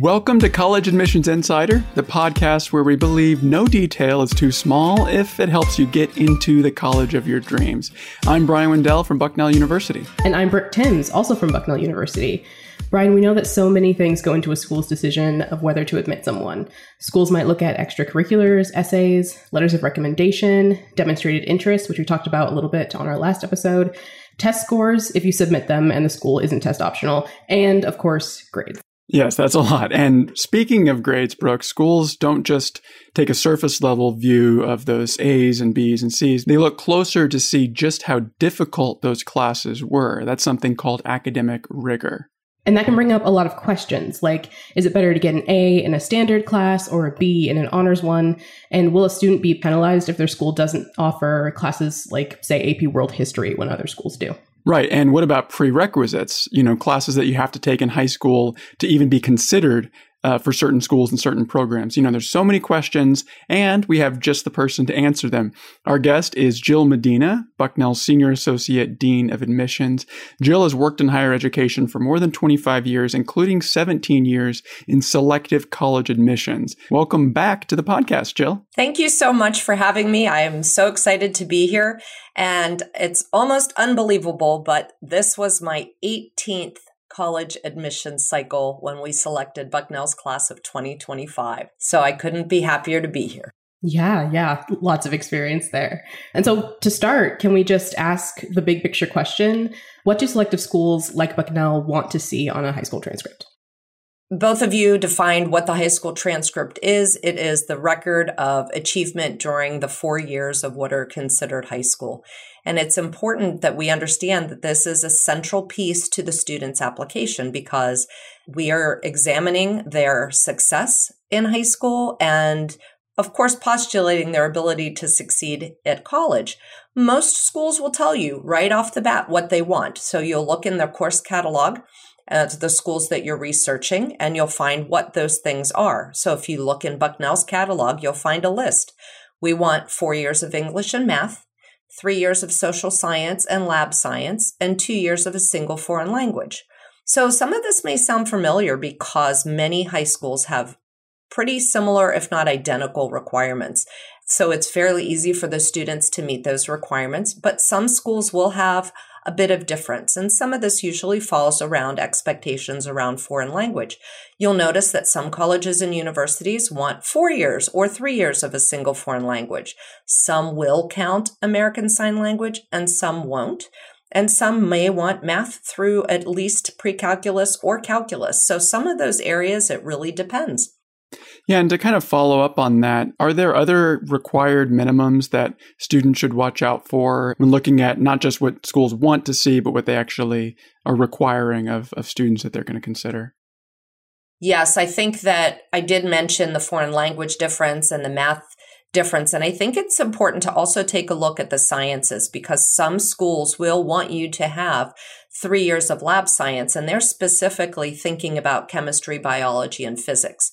Welcome to College Admissions Insider, the podcast where we believe no detail is too small if it helps you get into the college of your dreams. I'm Brian Wendell from Bucknell University. And I'm Brooke Timms, also from Bucknell University. Brian, we know that so many things go into a school's decision of whether to admit someone. Schools might look at extracurriculars, essays, letters of recommendation, demonstrated interest, which we talked about a little bit on our last episode, test scores if you submit them and the school isn't test optional, and of course, grades. Yes, that's a lot. And speaking of grades, Brooke, schools don't just take a surface level view of those A's and B's and C's. They look closer to see just how difficult those classes were. That's something called academic rigor. And that can bring up a lot of questions like, is it better to get an A in a standard class or a B in an honors one? And will a student be penalized if their school doesn't offer classes like, say, AP World History when other schools do? Right. And what about prerequisites? You know, classes that you have to take in high school to even be considered uh, for certain schools and certain programs. You know, there's so many questions, and we have just the person to answer them. Our guest is Jill Medina, Bucknell's Senior Associate Dean of Admissions. Jill has worked in higher education for more than 25 years, including 17 years in selective college admissions. Welcome back to the podcast, Jill. Thank you so much for having me. I am so excited to be here. And it's almost unbelievable, but this was my 18th college admission cycle when we selected Bucknell's class of 2025. So I couldn't be happier to be here. Yeah, yeah, lots of experience there. And so to start, can we just ask the big picture question? What do selective schools like Bucknell want to see on a high school transcript? Both of you defined what the high school transcript is. It is the record of achievement during the four years of what are considered high school. And it's important that we understand that this is a central piece to the student's application because we are examining their success in high school and of course, postulating their ability to succeed at college. Most schools will tell you right off the bat what they want. So you'll look in their course catalog at the schools that you're researching and you'll find what those things are. So if you look in Bucknell's catalog, you'll find a list. We want four years of English and math three years of social science and lab science, and two years of a single foreign language. So some of this may sound familiar because many high schools have pretty similar, if not identical, requirements. So it's fairly easy for the students to meet those requirements, but some schools will have a bit of difference. And some of this usually falls around expectations around foreign language. You'll notice that some colleges and universities want four years or three years of a single foreign language. Some will count American Sign Language and some won't. And some may want math through at least pre-calculus or calculus. So some of those areas, it really depends. Yeah, and to kind of follow up on that, are there other required minimums that students should watch out for when looking at not just what schools want to see, but what they actually are requiring of, of students that they're going to consider? Yes, I think that I did mention the foreign language difference and the math difference. And I think it's important to also take a look at the sciences because some schools will want you to have three years of lab science, and they're specifically thinking about chemistry, biology, and physics.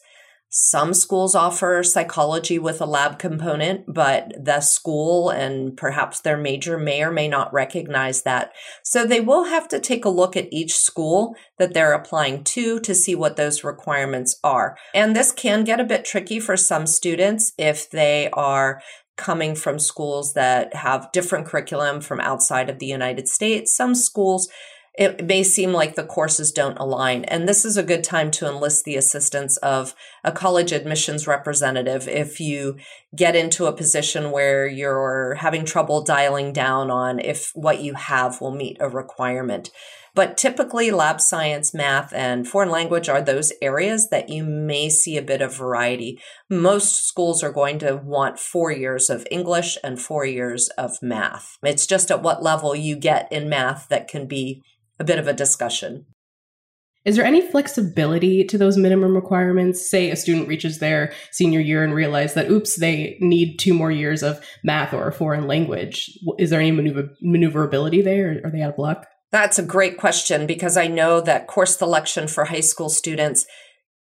Some schools offer psychology with a lab component, but the school and perhaps their major may or may not recognize that. So they will have to take a look at each school that they're applying to to see what those requirements are. And this can get a bit tricky for some students if they are coming from schools that have different curriculum from outside of the United States. Some schools it may seem like the courses don't align. And this is a good time to enlist the assistance of a college admissions representative if you get into a position where you're having trouble dialing down on if what you have will meet a requirement. But typically, lab science, math, and foreign language are those areas that you may see a bit of variety. Most schools are going to want four years of English and four years of math. It's just at what level you get in math that can be a bit of a discussion. Is there any flexibility to those minimum requirements? Say a student reaches their senior year and realizes that, oops, they need two more years of math or a foreign language. Is there any maneuver- maneuverability there? Or are they out of luck? That's a great question because I know that course selection for high school students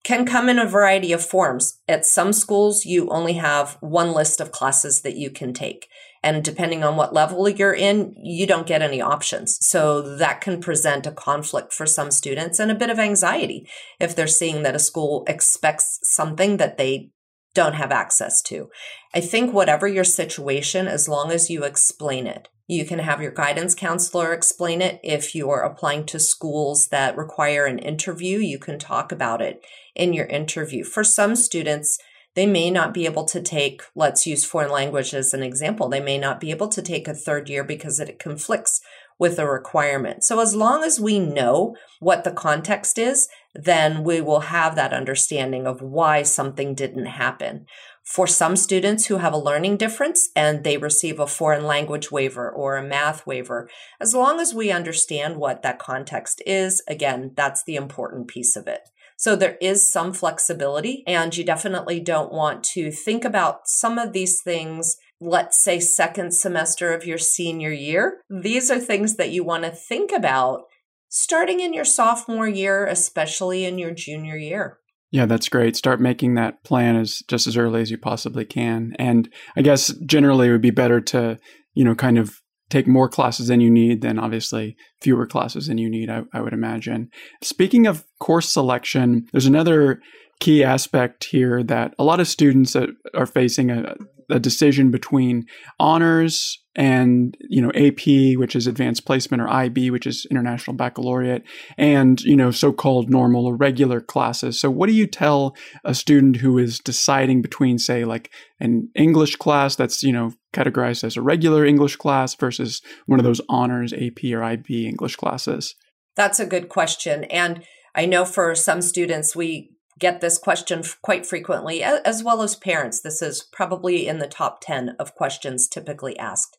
can come in a variety of forms. At some schools, you only have one list of classes that you can take. And depending on what level you're in, you don't get any options. So that can present a conflict for some students and a bit of anxiety if they're seeing that a school expects something that they don't have access to. I think whatever your situation, as long as you explain it, you can have your guidance counselor explain it. If you are applying to schools that require an interview, you can talk about it in your interview. For some students, they may not be able to take, let's use foreign language as an example. They may not be able to take a third year because it conflicts with a requirement. So as long as we know what the context is, then we will have that understanding of why something didn't happen. For some students who have a learning difference and they receive a foreign language waiver or a math waiver, as long as we understand what that context is, again, that's the important piece of it. So there is some flexibility, and you definitely don't want to think about some of these things let's say second semester of your senior year. These are things that you want to think about starting in your sophomore year, especially in your junior year. Yeah, that's great. Start making that plan as just as early as you possibly can. And I guess generally it would be better to, you know, kind of take more classes than you need than obviously fewer classes than you need, I, I would imagine. Speaking of course selection, there's another key aspect here that a lot of students are facing a, a decision between honors and you know AP which is advanced placement or IB which is international baccalaureate and you know so-called normal or regular classes. So what do you tell a student who is deciding between say like an English class that's you know categorized as a regular English class versus one of those honors AP or IB English classes? That's a good question. And I know for some students we get this question quite frequently, as well as parents. This is probably in the top 10 of questions typically asked.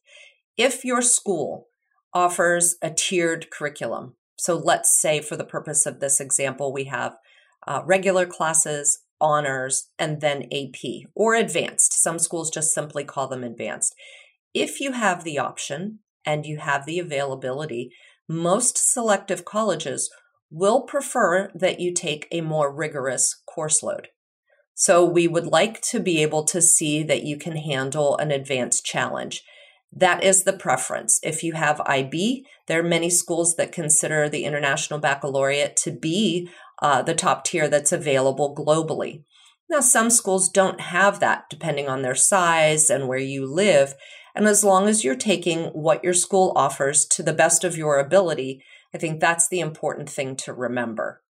If your school offers a tiered curriculum, so let's say for the purpose of this example, we have uh, regular classes, honors, and then AP or advanced. Some schools just simply call them advanced. If you have the option and you have the availability, most selective colleges will prefer that you take a more rigorous course load. So we would like to be able to see that you can handle an advanced challenge. That is the preference. If you have IB, there are many schools that consider the International Baccalaureate to be uh, the top tier that's available globally. Now, some schools don't have that depending on their size and where you live. And as long as you're taking what your school offers to the best of your ability, I think that's the important thing to remember.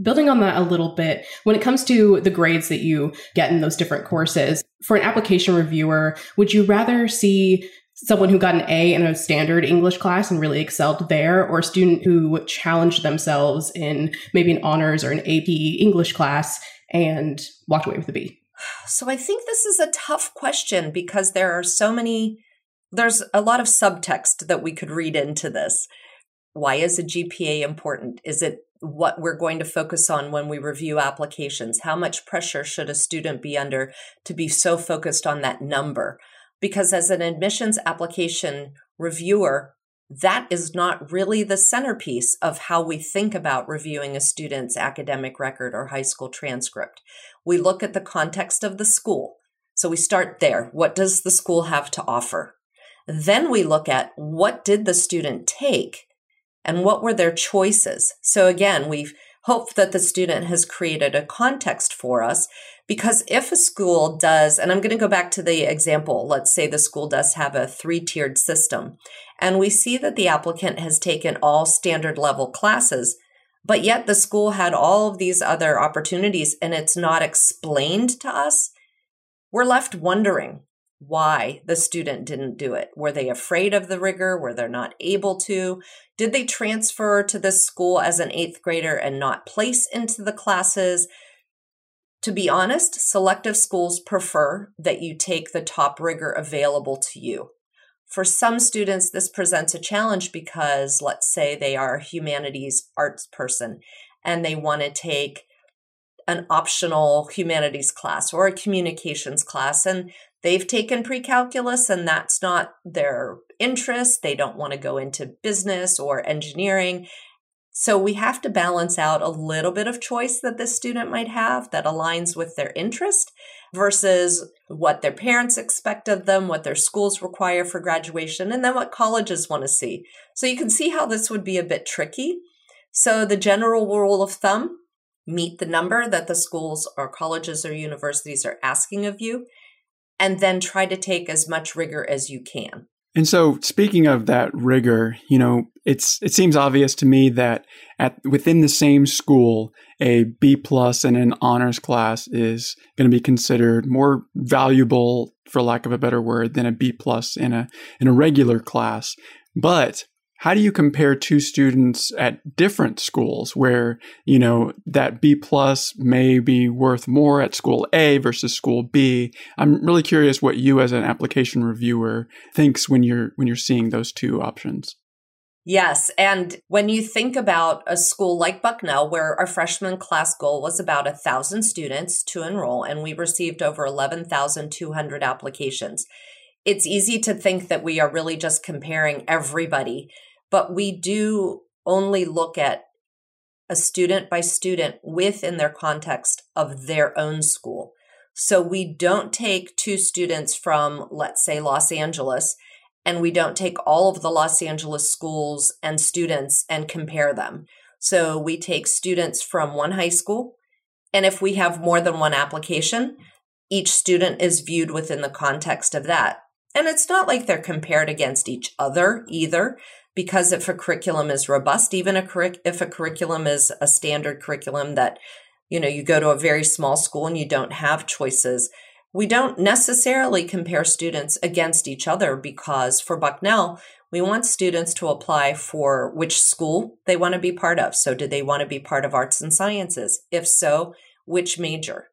Building on that a little bit, when it comes to the grades that you get in those different courses, for an application reviewer, would you rather see someone who got an A in a standard English class and really excelled there, or a student who challenged themselves in maybe an honors or an AP English class and walked away with a B? So I think this is a tough question because there are so many, there's a lot of subtext that we could read into this. Why is a GPA important? Is it what we're going to focus on when we review applications? How much pressure should a student be under to be so focused on that number? Because as an admissions application reviewer, that is not really the centerpiece of how we think about reviewing a student's academic record or high school transcript. We look at the context of the school. So we start there. What does the school have to offer? Then we look at what did the student take and what were their choices. So again, we've hoped that the student has created a context for us because if a school does, and I'm going to go back to the example, let's say the school does have a three tiered system, and we see that the applicant has taken all standard level classes, but yet the school had all of these other opportunities and it's not explained to us, we're left wondering why the student didn't do it. Were they afraid of the rigor? Were they not able to? Did they transfer to this school as an eighth grader and not place into the classes? To be honest, selective schools prefer that you take the top rigor available to you. For some students, this presents a challenge because, let's say, they are a humanities arts person and they want to take an optional humanities class or a communications class. And they've taken pre-calculus and that's not their interest. They don't want to go into business or engineering. So we have to balance out a little bit of choice that this student might have that aligns with their interest, versus what their parents expect of them, what their schools require for graduation, and then what colleges want to see. So you can see how this would be a bit tricky. So the general rule of thumb, meet the number that the schools or colleges or universities are asking of you, and then try to take as much rigor as you can. And so, speaking of that rigor, you know, it's it seems obvious to me that at within the same school, a B plus in an honors class is going to be considered more valuable, for lack of a better word, than a B plus in a in a regular class. But how do you compare two students at different schools where you know that b plus may be worth more at school a versus school b i'm really curious what you as an application reviewer thinks when you're when you're seeing those two options Yes. And when you think about a school like Bucknell, where our freshman class goal was about a thousand students to enroll, and we received over 11,200 applications, it's easy to think that we are really just comparing everybody but we do only look at a student by student within their context of their own school. So we don't take two students from, let's say, Los Angeles, and we don't take all of the Los Angeles schools and students and compare them. So we take students from one high school, and if we have more than one application, each student is viewed within the context of that. And it's not like they're compared against each other either because if a curriculum is robust, even a curric- if a curriculum is a standard curriculum that, you know, you go to a very small school and you don't have choices, we don't necessarily compare students against each other because for Bucknell, we want students to apply for which school they want to be part of. So, do they want to be part of arts and sciences? If so, which major?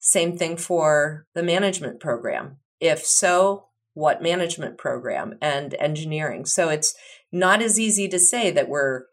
Same thing for the management program. If so, what management program and engineering. So it's not as easy to say that we're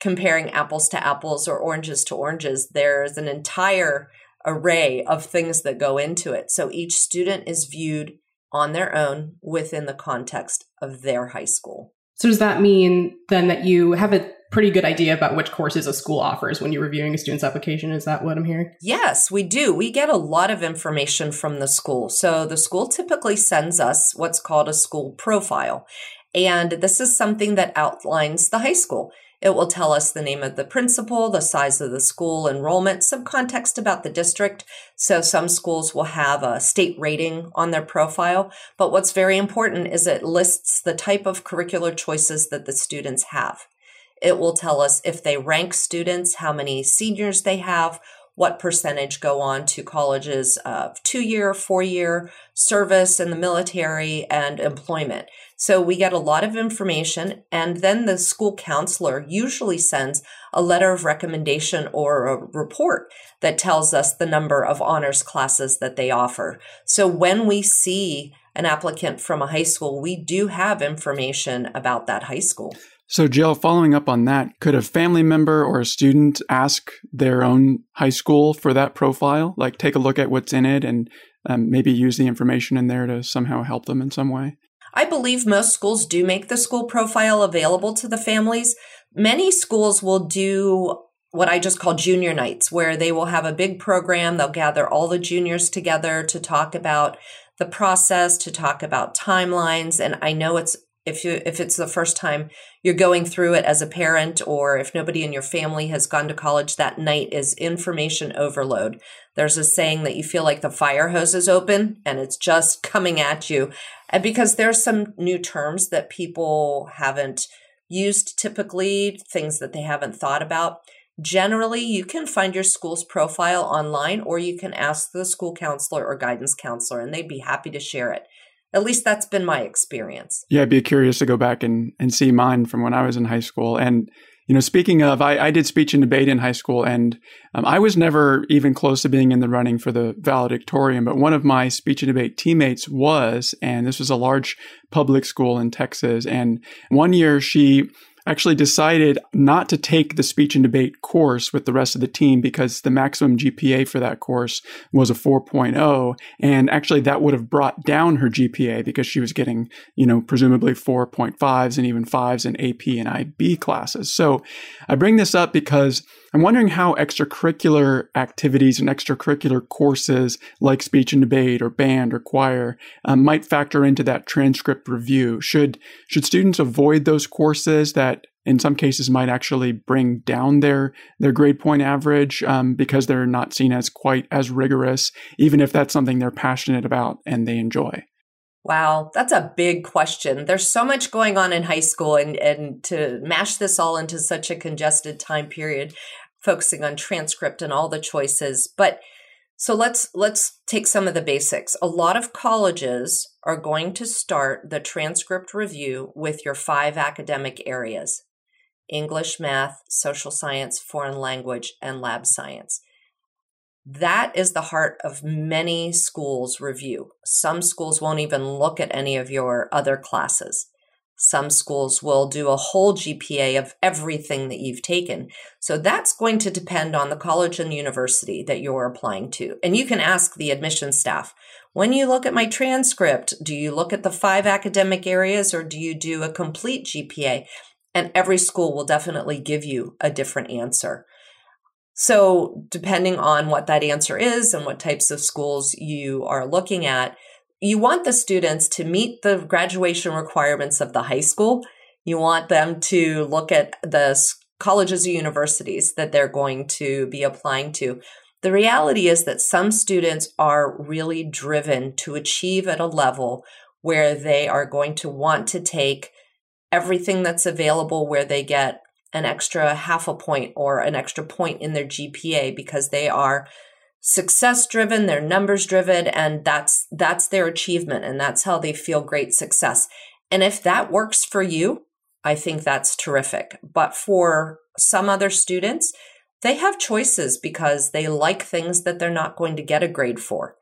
comparing apples to apples or oranges to oranges. There's an entire array of things that go into it. So each student is viewed on their own within the context of their high school. So does that mean then that you have a pretty good idea about which courses a school offers when you're reviewing a student's application? Is that what I'm hearing? Yes, we do. We get a lot of information from the school. So the school typically sends us what's called a school profile. And this is something that outlines the high school. It will tell us the name of the principal, the size of the school, enrollment, some context about the district. So some schools will have a state rating on their profile. But what's very important is it lists the type of curricular choices that the students have. It will tell us if they rank students, how many seniors they have, what percentage go on to colleges of two year, four year service in the military and employment. So we get a lot of information and then the school counselor usually sends a letter of recommendation or a report that tells us the number of honors classes that they offer. So when we see an applicant from a high school, we do have information about that high school. So, Jill, following up on that, could a family member or a student ask their own high school for that profile? Like, take a look at what's in it and um, maybe use the information in there to somehow help them in some way? I believe most schools do make the school profile available to the families. Many schools will do what I just call junior nights, where they will have a big program. They'll gather all the juniors together to talk about the process, to talk about timelines. And I know it's if you if it's the first time you're going through it as a parent or if nobody in your family has gone to college that night is information overload there's a saying that you feel like the fire hose is open and it's just coming at you and because there's some new terms that people haven't used typically things that they haven't thought about generally you can find your school's profile online or you can ask the school counselor or guidance counselor and they'd be happy to share it at least that's been my experience. Yeah, I'd be curious to go back and, and see mine from when I was in high school. And, you know, speaking of, I, I did speech and debate in high school, and um, I was never even close to being in the running for the valedictorian. But one of my speech and debate teammates was, and this was a large public school in Texas. And one year she actually decided not to take the speech and debate course with the rest of the team because the maximum GPA for that course was a 4.0. And actually, that would have brought down her GPA because she was getting, you know, presumably 4.5s and even fives in AP and IB classes. So I bring this up because I'm wondering how extracurricular activities and extracurricular courses like speech and debate or band or choir um, might factor into that transcript review. Should should students avoid those courses that in some cases might actually bring down their their grade point average um, because they're not seen as quite as rigorous, even if that's something they're passionate about and they enjoy? Wow, that's a big question. There's so much going on in high school, and, and to mash this all into such a congested time period, focusing on transcript and all the choices. But so let's let's take some of the basics. A lot of colleges are going to start the transcript review with your five academic areas: English, math, social science, foreign language, and lab science. That is the heart of many schools' review. Some schools won't even look at any of your other classes. Some schools will do a whole GPA of everything that you've taken. So that's going to depend on the college and university that you're applying to. And you can ask the admission staff, when you look at my transcript, do you look at the five academic areas or do you do a complete GPA? And every school will definitely give you a different answer. So, depending on what that answer is and what types of schools you are looking at, you want the students to meet the graduation requirements of the high school. You want them to look at the colleges or universities that they're going to be applying to. The reality is that some students are really driven to achieve at a level where they are going to want to take everything that's available where they get an extra half a point or an extra point in their GPA because they are success driven, they're numbers driven and that's that's their achievement and that's how they feel great success. And if that works for you, I think that's terrific. But for some other students, they have choices because they like things that they're not going to get a grade for.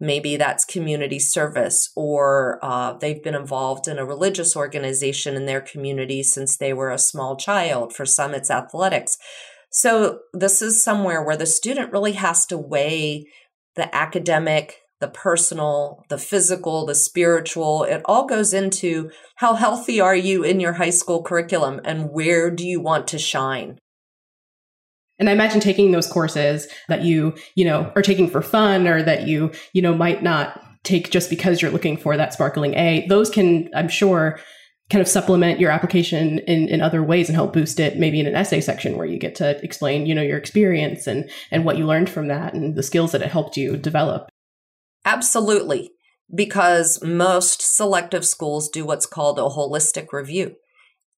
Maybe that's community service, or uh, they've been involved in a religious organization in their community since they were a small child. For some, it's athletics. So, this is somewhere where the student really has to weigh the academic, the personal, the physical, the spiritual. It all goes into how healthy are you in your high school curriculum and where do you want to shine? And I imagine taking those courses that you, you know, are taking for fun or that you, you know, might not take just because you're looking for that sparkling A, those can, I'm sure, kind of supplement your application in, in other ways and help boost it maybe in an essay section where you get to explain, you know, your experience and and what you learned from that and the skills that it helped you develop. Absolutely. Because most selective schools do what's called a holistic review.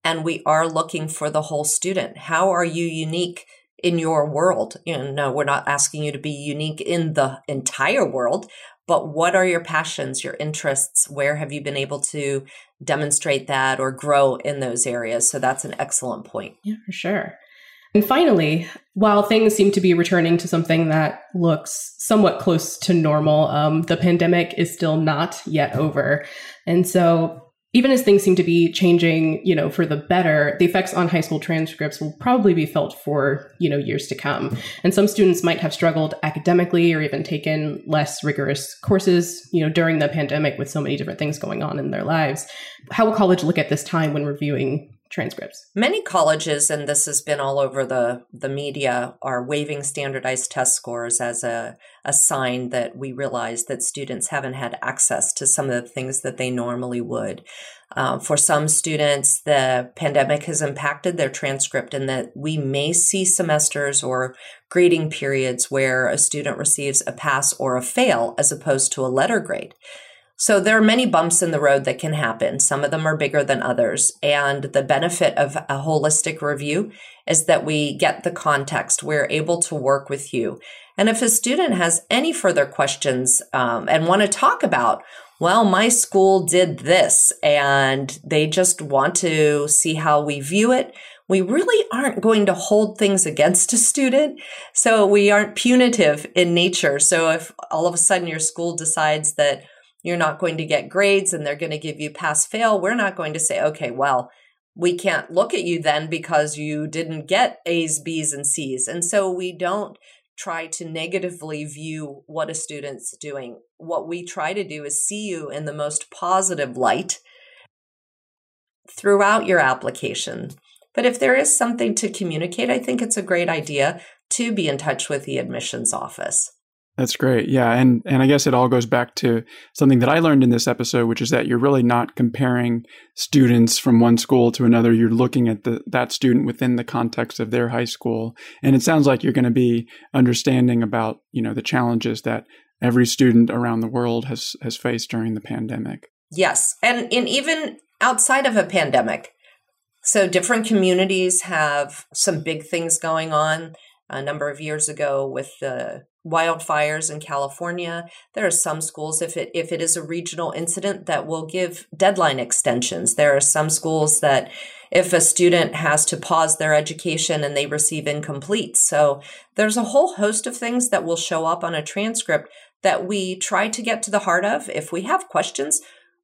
And we are looking for the whole student. How are you unique in your world. You know, we're not asking you to be unique in the entire world, but what are your passions, your interests? Where have you been able to demonstrate that or grow in those areas? So that's an excellent point. Yeah, for sure. And finally, while things seem to be returning to something that looks somewhat close to normal, um, the pandemic is still not yet over. And so even as things seem to be changing, you know, for the better, the effects on high school transcripts will probably be felt for, you know, years to come. And some students might have struggled academically or even taken less rigorous courses, you know, during the pandemic with so many different things going on in their lives. How will college look at this time when reviewing transcripts. Many colleges, and this has been all over the, the media, are waiving standardized test scores as a, a sign that we realize that students haven't had access to some of the things that they normally would. Um, for some students, the pandemic has impacted their transcript, and that we may see semesters or grading periods where a student receives a pass or a fail as opposed to a letter grade. So there are many bumps in the road that can happen. Some of them are bigger than others. And the benefit of a holistic review is that we get the context. We're able to work with you. And if a student has any further questions um, and want to talk about, well, my school did this and they just want to see how we view it, we really aren't going to hold things against a student. So we aren't punitive in nature. So if all of a sudden your school decides that you're not going to get grades and they're going to give you pass fail, we're not going to say, okay, well, we can't look at you then because you didn't get A's, B's, and C's. And so we don't try to negatively view what a student's doing. What we try to do is see you in the most positive light throughout your application. But if there is something to communicate, I think it's a great idea to be in touch with the admissions office. That's great. Yeah, and and I guess it all goes back to something that I learned in this episode, which is that you're really not comparing students from one school to another. You're looking at the that student within the context of their high school, and it sounds like you're going to be understanding about you know the challenges that every student around the world has has faced during the pandemic. Yes, and and even outside of a pandemic, so different communities have some big things going on. A number of years ago, with the wildfires in California. There are some schools, if it if it is a regional incident, that will give deadline extensions. There are some schools that if a student has to pause their education and they receive incomplete. So there's a whole host of things that will show up on a transcript that we try to get to the heart of. If we have questions,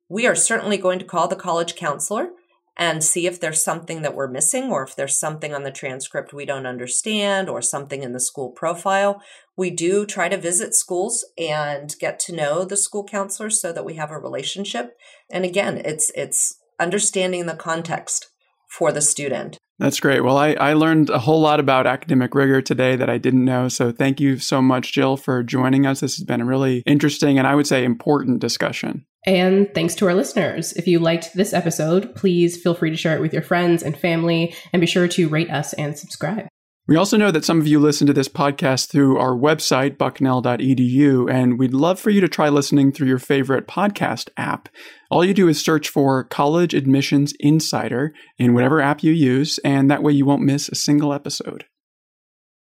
we are certainly going to call the college counselor and see if there's something that we're missing or if there's something on the transcript we don't understand or something in the school profile. We do try to visit schools and get to know the school counselors so that we have a relationship. And again, it's it's understanding the context for the student. That's great. Well, I, I learned a whole lot about academic rigor today that I didn't know. So thank you so much, Jill, for joining us. This has been a really interesting and I would say important discussion. And thanks to our listeners. If you liked this episode, please feel free to share it with your friends and family and be sure to rate us and subscribe. We also know that some of you listen to this podcast through our website, bucknell.edu, and we'd love for you to try listening through your favorite podcast app. All you do is search for College Admissions Insider in whatever app you use, and that way you won't miss a single episode.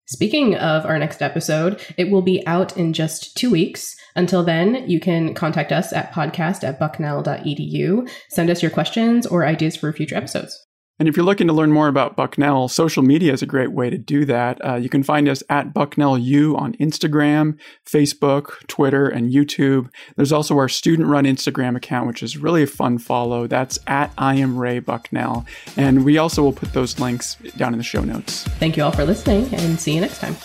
Speaking of our next episode, it will be out in just two weeks. Until then, you can contact us at podcast at bucknell.edu, send us your questions or ideas for future episodes. And if you're looking to learn more about Bucknell, social media is a great way to do that. Uh, you can find us at Bucknell U on Instagram, Facebook, Twitter, and YouTube. There's also our student run Instagram account, which is really a fun follow. That's at I am Ray Bucknell. And we also will put those links down in the show notes. Thank you all for listening and see you next time.